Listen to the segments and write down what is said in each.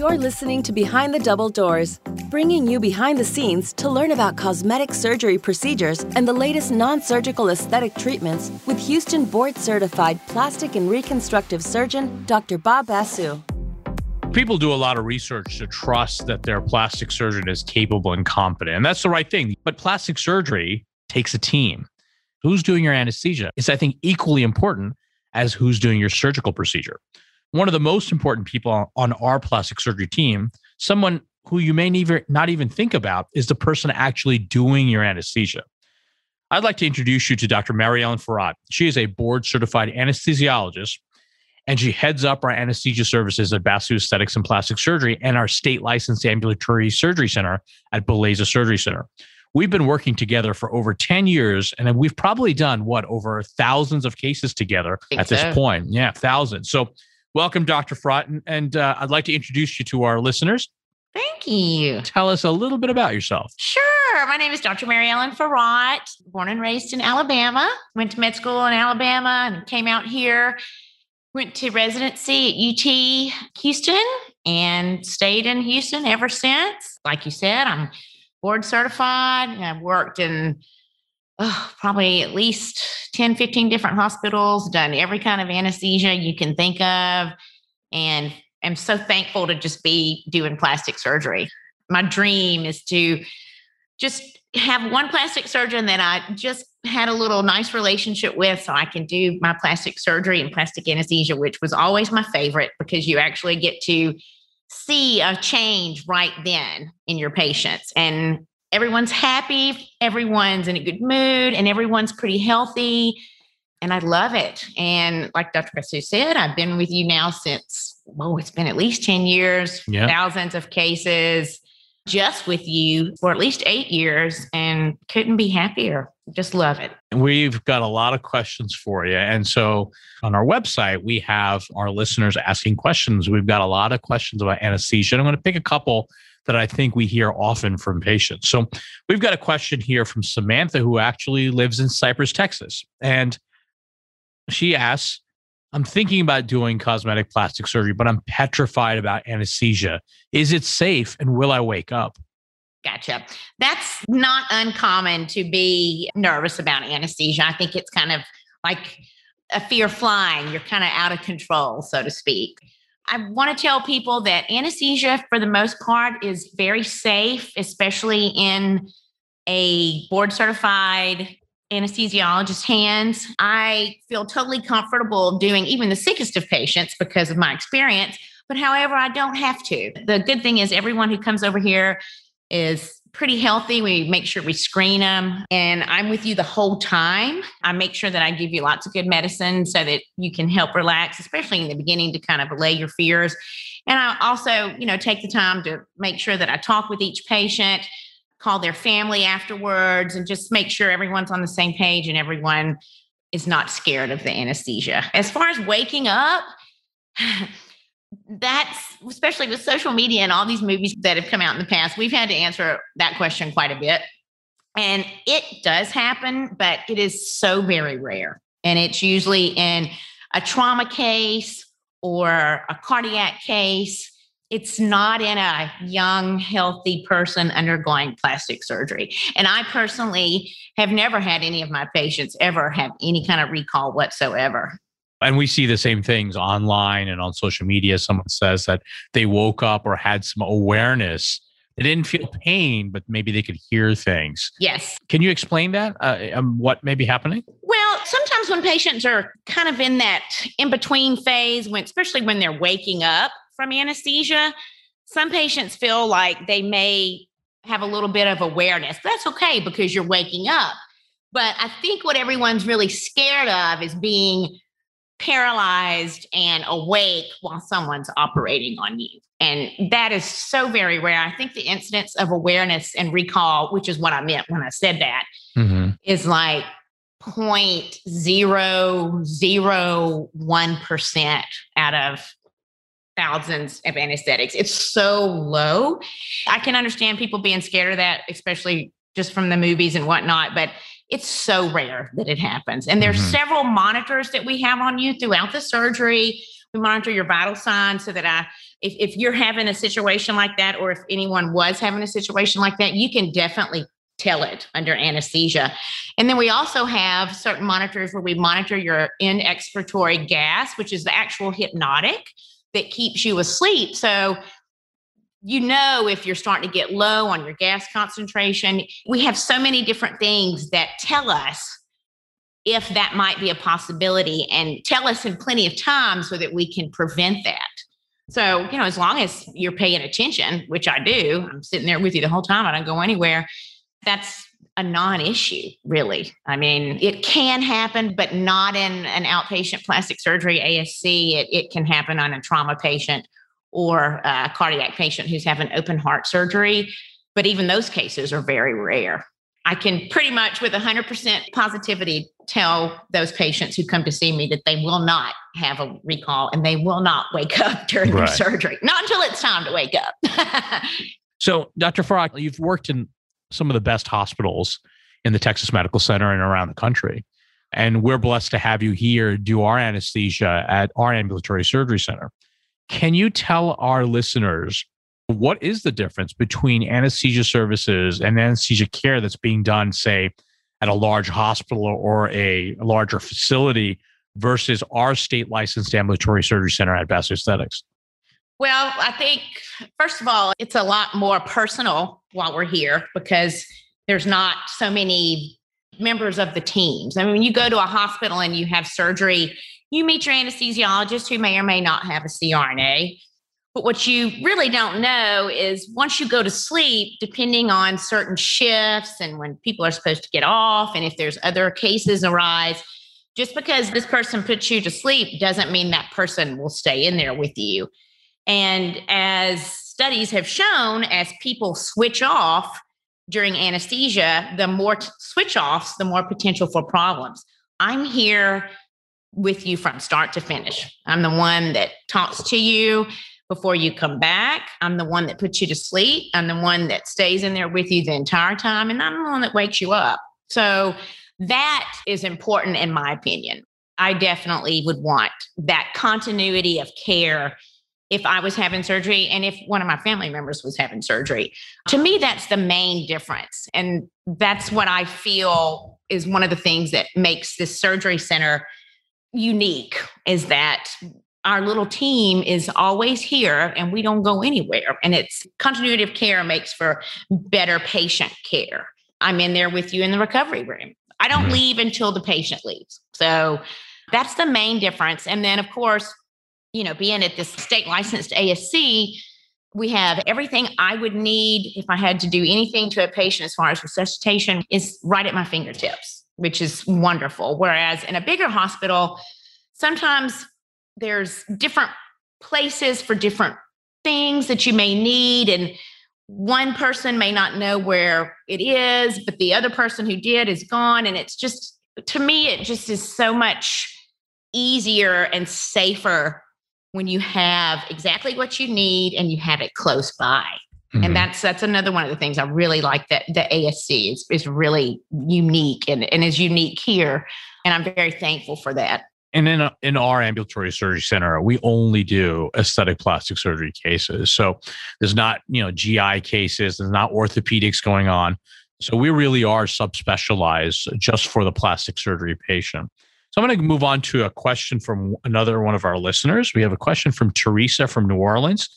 You're listening to Behind the Double Doors, bringing you behind the scenes to learn about cosmetic surgery procedures and the latest non surgical aesthetic treatments with Houston board certified plastic and reconstructive surgeon Dr. Bob Basu. People do a lot of research to trust that their plastic surgeon is capable and competent, and that's the right thing. But plastic surgery takes a team. Who's doing your anesthesia is, I think, equally important as who's doing your surgical procedure one of the most important people on our plastic surgery team, someone who you may never, not even think about, is the person actually doing your anesthesia. I'd like to introduce you to Dr. Mary Ellen Farad. She is a board certified anesthesiologist and she heads up our anesthesia services at Basu Aesthetics and Plastic Surgery and our state licensed ambulatory surgery center at Beleza Surgery Center. We've been working together for over 10 years and we've probably done what over thousands of cases together at so. this point. Yeah, thousands. So Welcome, Dr. Fraughton. And uh, I'd like to introduce you to our listeners. Thank you. Tell us a little bit about yourself. Sure. My name is Dr. Mary Ellen Farad, born and raised in Alabama. Went to med school in Alabama and came out here. Went to residency at UT Houston and stayed in Houston ever since. Like you said, I'm board certified. I've worked in probably at least 10, 15 different hospitals, done every kind of anesthesia you can think of. And I'm so thankful to just be doing plastic surgery. My dream is to just have one plastic surgeon that I just had a little nice relationship with so I can do my plastic surgery and plastic anesthesia, which was always my favorite because you actually get to see a change right then in your patients. And everyone's happy, everyone's in a good mood, and everyone's pretty healthy. And I love it. And like Dr. Basu said, I've been with you now since, oh, it's been at least 10 years, yeah. thousands of cases just with you for at least eight years and couldn't be happier. Just love it. We've got a lot of questions for you. And so on our website, we have our listeners asking questions. We've got a lot of questions about anesthesia. I'm going to pick a couple that I think we hear often from patients. So we've got a question here from Samantha, who actually lives in Cypress, Texas. And she asks, I'm thinking about doing cosmetic plastic surgery, but I'm petrified about anesthesia. Is it safe and will I wake up? Gotcha. That's not uncommon to be nervous about anesthesia. I think it's kind of like a fear flying. You're kind of out of control, so to speak. I want to tell people that anesthesia, for the most part, is very safe, especially in a board certified anesthesiologist's hands. I feel totally comfortable doing even the sickest of patients because of my experience. But however, I don't have to. The good thing is, everyone who comes over here is pretty healthy. We make sure we screen them. And I'm with you the whole time. I make sure that I give you lots of good medicine so that you can help relax, especially in the beginning to kind of allay your fears. And I also, you know, take the time to make sure that I talk with each patient, call their family afterwards, and just make sure everyone's on the same page and everyone is not scared of the anesthesia. As far as waking up, that's especially with social media and all these movies that have come out in the past, we've had to answer that question quite a bit. And it does happen, but it is so very rare. And it's usually in a trauma case or a cardiac case. It's not in a young, healthy person undergoing plastic surgery. And I personally have never had any of my patients ever have any kind of recall whatsoever and we see the same things online and on social media. Someone says that they woke up or had some awareness. They didn't feel pain, but maybe they could hear things. Yes. Can you explain that? Uh, um, what may be happening? Well, sometimes when patients are kind of in that in between phase, when especially when they're waking up from anesthesia, some patients feel like they may have a little bit of awareness. That's okay because you're waking up. But I think what everyone's really scared of is being paralyzed and awake while someone's operating on you. And that is so very rare. I think the incidence of awareness and recall, which is what I meant when I said that, mm-hmm. is like 0.001% out of thousands of anesthetics. It's so low. I can understand people being scared of that, especially just from the movies and whatnot, but it's so rare that it happens. And there's mm-hmm. several monitors that we have on you throughout the surgery. We monitor your vital signs so that I, if, if you're having a situation like that, or if anyone was having a situation like that, you can definitely tell it under anesthesia. And then we also have certain monitors where we monitor your end expiratory gas, which is the actual hypnotic that keeps you asleep. So you know if you're starting to get low on your gas concentration. We have so many different things that tell us if that might be a possibility and tell us in plenty of time so that we can prevent that. So, you know, as long as you're paying attention, which I do, I'm sitting there with you the whole time, I don't go anywhere. That's a non issue, really. I mean, it can happen, but not in an outpatient plastic surgery ASC. It, it can happen on a trauma patient or a cardiac patient who's having open heart surgery. But even those cases are very rare. I can pretty much, with 100% positivity, tell those patients who come to see me that they will not have a recall and they will not wake up during right. their surgery. Not until it's time to wake up. so, Dr. Farag, you've worked in some of the best hospitals in the Texas Medical Center and around the country. And we're blessed to have you here do our anesthesia at our ambulatory surgery center. Can you tell our listeners what is the difference between anesthesia services and anesthesia care that's being done, say, at a large hospital or a larger facility versus our state licensed ambulatory surgery center at Basu Aesthetics? Well, I think, first of all, it's a lot more personal while we're here because there's not so many members of the teams. I mean, when you go to a hospital and you have surgery, you meet your anesthesiologist who may or may not have a CRNA. But what you really don't know is once you go to sleep, depending on certain shifts and when people are supposed to get off, and if there's other cases arise, just because this person puts you to sleep doesn't mean that person will stay in there with you. And as studies have shown, as people switch off during anesthesia, the more t- switch offs, the more potential for problems. I'm here with you from start to finish. I'm the one that talks to you before you come back. I'm the one that puts you to sleep. I'm the one that stays in there with you the entire time. And I'm the one that wakes you up. So that is important, in my opinion. I definitely would want that continuity of care if I was having surgery and if one of my family members was having surgery. To me, that's the main difference. And that's what I feel is one of the things that makes this surgery center unique is that our little team is always here and we don't go anywhere. And it's continuity of care makes for better patient care. I'm in there with you in the recovery room. I don't mm-hmm. leave until the patient leaves. So that's the main difference. And then, of course, you know, being at this state licensed ASC, we have everything I would need if I had to do anything to a patient as far as resuscitation is right at my fingertips which is wonderful. Whereas in a bigger hospital, sometimes there's different places for different things that you may need. And one person may not know where it is, but the other person who did is gone. And it's just, to me, it just is so much easier and safer when you have exactly what you need and you have it close by. Mm-hmm. And that's that's another one of the things I really like that the ASC is is really unique and, and is unique here. And I'm very thankful for that. And in, a, in our ambulatory surgery center, we only do aesthetic plastic surgery cases. So there's not, you know, GI cases, there's not orthopedics going on. So we really are subspecialized just for the plastic surgery patient. So I'm going to move on to a question from another one of our listeners. We have a question from Teresa from New Orleans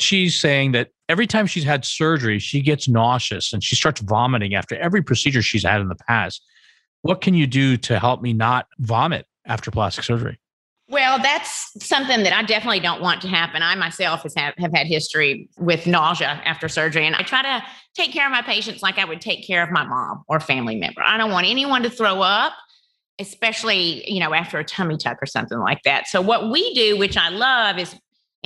she's saying that every time she's had surgery, she gets nauseous and she starts vomiting after every procedure she's had in the past. What can you do to help me not vomit after plastic surgery? Well, that's something that I definitely don't want to happen. I myself have, have had history with nausea after surgery, and I try to take care of my patients like I would take care of my mom or family member. I don't want anyone to throw up, especially you know after a tummy tuck or something like that. So what we do, which I love, is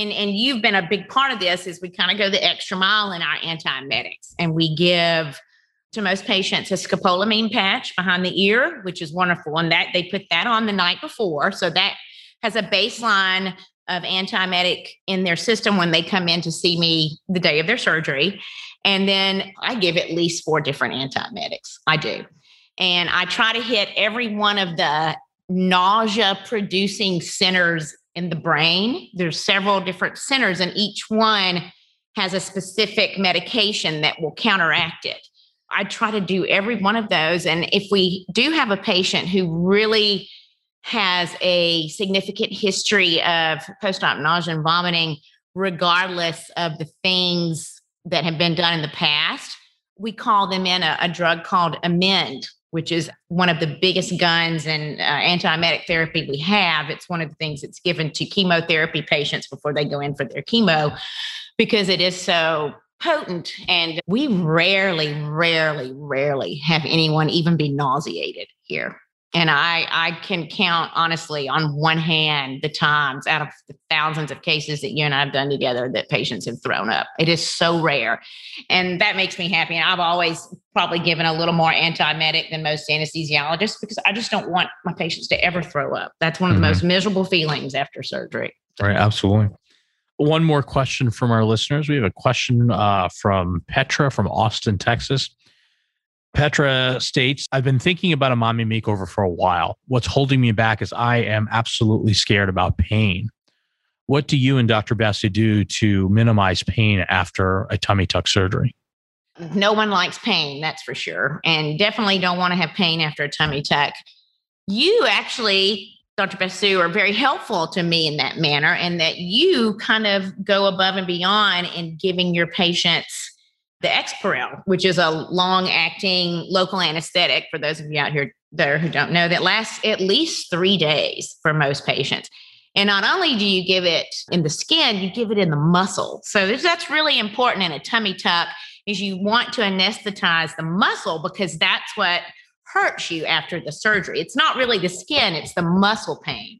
and and you've been a big part of this is we kind of go the extra mile in our antiemetics and we give to most patients a scopolamine patch behind the ear which is wonderful. And that they put that on the night before. So that has a baseline of antiemetic in their system when they come in to see me the day of their surgery. And then i give at least four different antiemetics i do. And i try to hit every one of the nausea producing centers in the brain. There's several different centers, and each one has a specific medication that will counteract it. I try to do every one of those. And if we do have a patient who really has a significant history of post op nausea and vomiting, regardless of the things that have been done in the past, we call them in a, a drug called Emend, which is one of the biggest guns in uh, antiemetic therapy we have. It's one of the things that's given to chemotherapy patients before they go in for their chemo because it is so potent. And we rarely, rarely, rarely have anyone even be nauseated here. And I, I can count honestly on one hand the times out of the thousands of cases that you and I have done together that patients have thrown up. It is so rare. And that makes me happy. And I've always probably given a little more antiemetic than most anesthesiologists because I just don't want my patients to ever throw up. That's one of the mm-hmm. most miserable feelings after surgery. Right. Absolutely. One more question from our listeners. We have a question uh, from Petra from Austin, Texas. Petra states, I've been thinking about a mommy makeover for a while. What's holding me back is I am absolutely scared about pain. What do you and Dr. Basu do to minimize pain after a tummy tuck surgery? No one likes pain, that's for sure. And definitely don't want to have pain after a tummy tuck. You actually, Dr. Basu, are very helpful to me in that manner, and that you kind of go above and beyond in giving your patients the Exparel, which is a long acting local anesthetic for those of you out here there who don't know that lasts at least three days for most patients. And not only do you give it in the skin, you give it in the muscle. So that's really important in a tummy tuck is you want to anesthetize the muscle because that's what hurts you after the surgery. It's not really the skin, it's the muscle pain.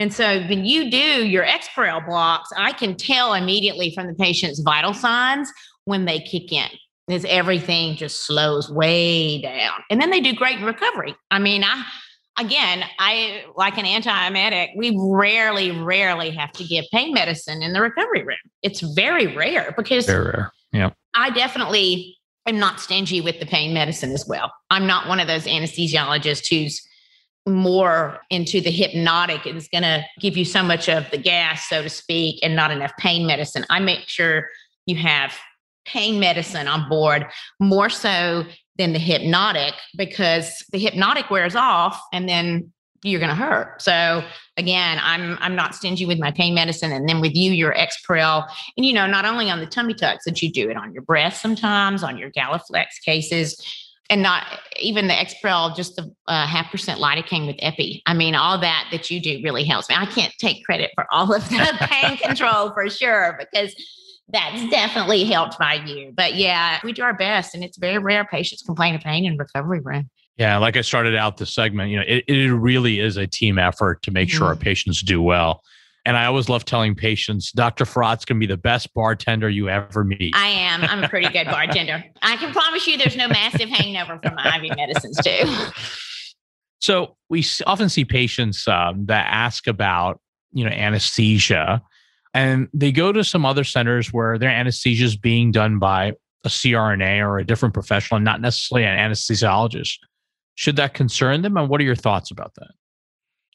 And so when you do your Exparel blocks, I can tell immediately from the patient's vital signs when they kick in is everything just slows way down. And then they do great in recovery. I mean, I again, I like an antiemetic, we rarely, rarely have to give pain medicine in the recovery room. It's very rare because very rare. Yeah. I definitely am not stingy with the pain medicine as well. I'm not one of those anesthesiologists who's more into the hypnotic and is going to give you so much of the gas, so to speak, and not enough pain medicine. I make sure you have pain medicine on board more so than the hypnotic because the hypnotic wears off and then you're going to hurt. So again, I'm I'm not stingy with my pain medicine, and then with you, your Exparel, and you know, not only on the tummy tucks, that you do it on your breast sometimes, on your Galaflex cases, and not even the Exparel, just the uh, half percent lidocaine with Epi. I mean, all that that you do really helps me. I can't take credit for all of the pain control for sure because that's definitely helped by you. But yeah, we do our best, and it's very rare patients complain of pain in recovery room. Yeah, like I started out the segment, you know, it, it really is a team effort to make sure mm-hmm. our patients do well. And I always love telling patients, Dr. Frerott's going to be the best bartender you ever meet. I am. I'm a pretty good bartender. I can promise you there's no massive hangover from my IV medicines, too. So we often see patients um, that ask about, you know, anesthesia and they go to some other centers where their anesthesia is being done by a CRNA or a different professional, not necessarily an anesthesiologist. Should that concern them? And what are your thoughts about that?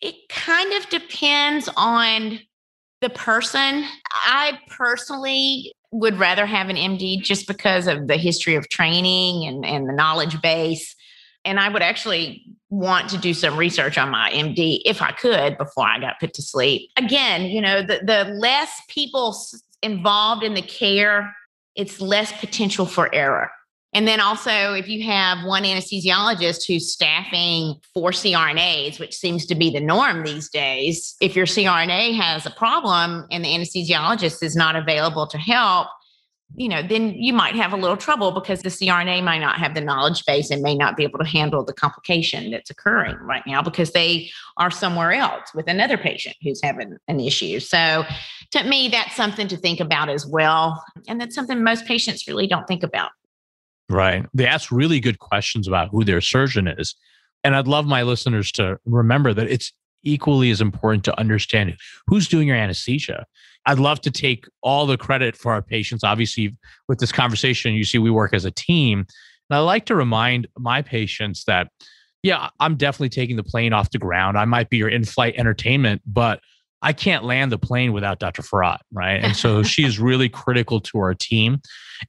It kind of depends on the person. I personally would rather have an MD just because of the history of training and, and the knowledge base. And I would actually want to do some research on my MD if I could before I got put to sleep. Again, you know, the, the less people involved in the care, it's less potential for error. And then also, if you have one anesthesiologist who's staffing four CRNAs, which seems to be the norm these days, if your CRNA has a problem and the anesthesiologist is not available to help, you know, then you might have a little trouble because the CRNA might not have the knowledge base and may not be able to handle the complication that's occurring right now because they are somewhere else with another patient who's having an issue. So, to me, that's something to think about as well. And that's something most patients really don't think about. Right. They ask really good questions about who their surgeon is. And I'd love my listeners to remember that it's equally as important to understand who's doing your anesthesia. I'd love to take all the credit for our patients. Obviously, with this conversation, you see we work as a team. And I like to remind my patients that, yeah, I'm definitely taking the plane off the ground. I might be your in flight entertainment, but I can't land the plane without Dr. Farad, right? And so she is really critical to our team.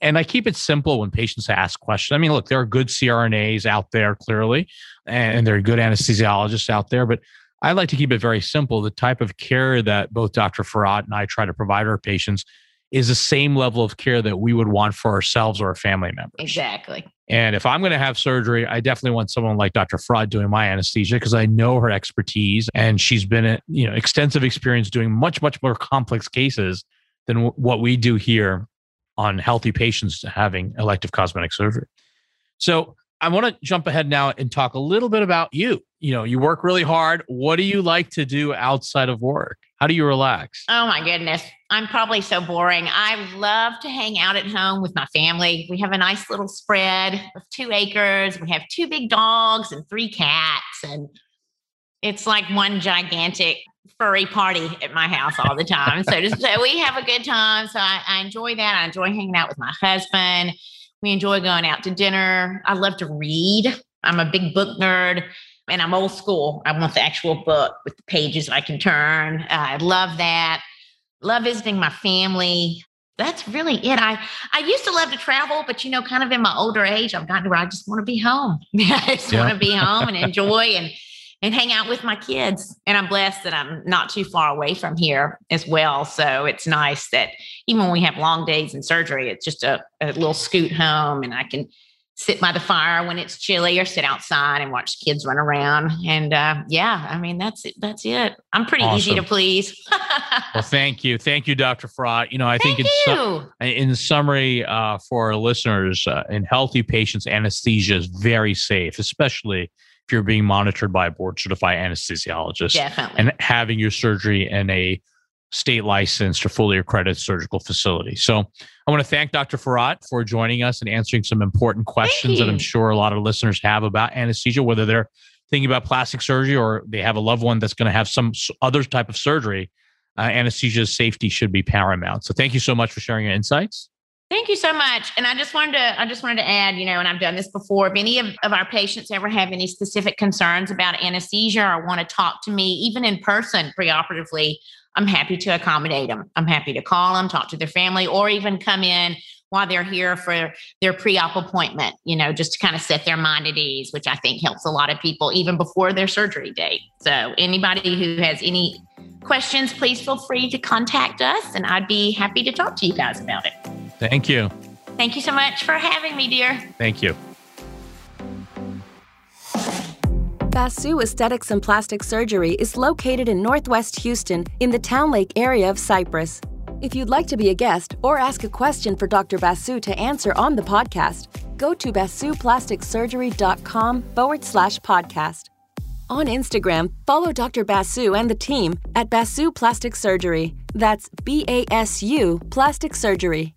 And I keep it simple when patients ask questions. I mean, look, there are good CRNAs out there, clearly, and there are good anesthesiologists out there, but I like to keep it very simple. The type of care that both Dr. Farad and I try to provide our patients is the same level of care that we would want for ourselves or our family members. Exactly. And if I'm going to have surgery, I definitely want someone like Dr. Farad doing my anesthesia because I know her expertise and she's been, a, you know, extensive experience doing much, much more complex cases than w- what we do here on healthy patients having elective cosmetic surgery. So I want to jump ahead now and talk a little bit about you. You know, you work really hard. What do you like to do outside of work? How do you relax? Oh my goodness. I'm probably so boring. I love to hang out at home with my family. We have a nice little spread of two acres. We have two big dogs and three cats. And it's like one gigantic furry party at my house all the time. so, just, so we have a good time. So I, I enjoy that. I enjoy hanging out with my husband. We enjoy going out to dinner. I love to read. I'm a big book nerd and I'm old school. I want the actual book with the pages I can turn. Uh, I love that. Love visiting my family. That's really it. I I used to love to travel, but you know, kind of in my older age, I've gotten to where I just want to be home. I just yeah. want to be home and enjoy and and hang out with my kids. And I'm blessed that I'm not too far away from here as well. So it's nice that even when we have long days in surgery, it's just a, a little scoot home and I can sit by the fire when it's chilly or sit outside and watch kids run around. And uh, yeah, I mean, that's it. That's it. I'm pretty awesome. easy to please. well, thank you. Thank you, Dr. Farad. You know, I thank think in, su- in summary uh, for our listeners, uh, in healthy patients, anesthesia is very safe, especially if you're being monitored by a board certified anesthesiologist. Definitely. And having your surgery in a state licensed or fully accredited surgical facility. So I want to thank Dr. Farad for joining us and answering some important questions that I'm sure a lot of listeners have about anesthesia, whether they're thinking about plastic surgery or they have a loved one that's going to have some other type of surgery. Uh, anesthesia safety should be paramount. So thank you so much for sharing your insights. Thank you so much. And I just wanted to I just wanted to add, you know, and I've done this before. If any of, of our patients ever have any specific concerns about anesthesia or want to talk to me, even in person preoperatively, I'm happy to accommodate them. I'm happy to call them, talk to their family, or even come in while they're here for their pre-op appointment, you know, just to kind of set their mind at ease, which I think helps a lot of people even before their surgery date. So anybody who has any questions, please feel free to contact us and I'd be happy to talk to you guys about it. Thank you. Thank you so much for having me, dear. Thank you. Basu Aesthetics and Plastic Surgery is located in Northwest Houston in the Town Lake area of Cypress. If you'd like to be a guest or ask a question for Dr. Basu to answer on the podcast, go to basuplasticsurgery.com forward slash podcast. On Instagram, follow Dr. Basu and the team at Basu Plastic Surgery. That's B A S U Plastic Surgery.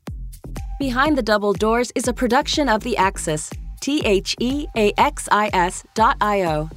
Behind the Double Doors is a production of The Axis, T H E A X I S dot I O.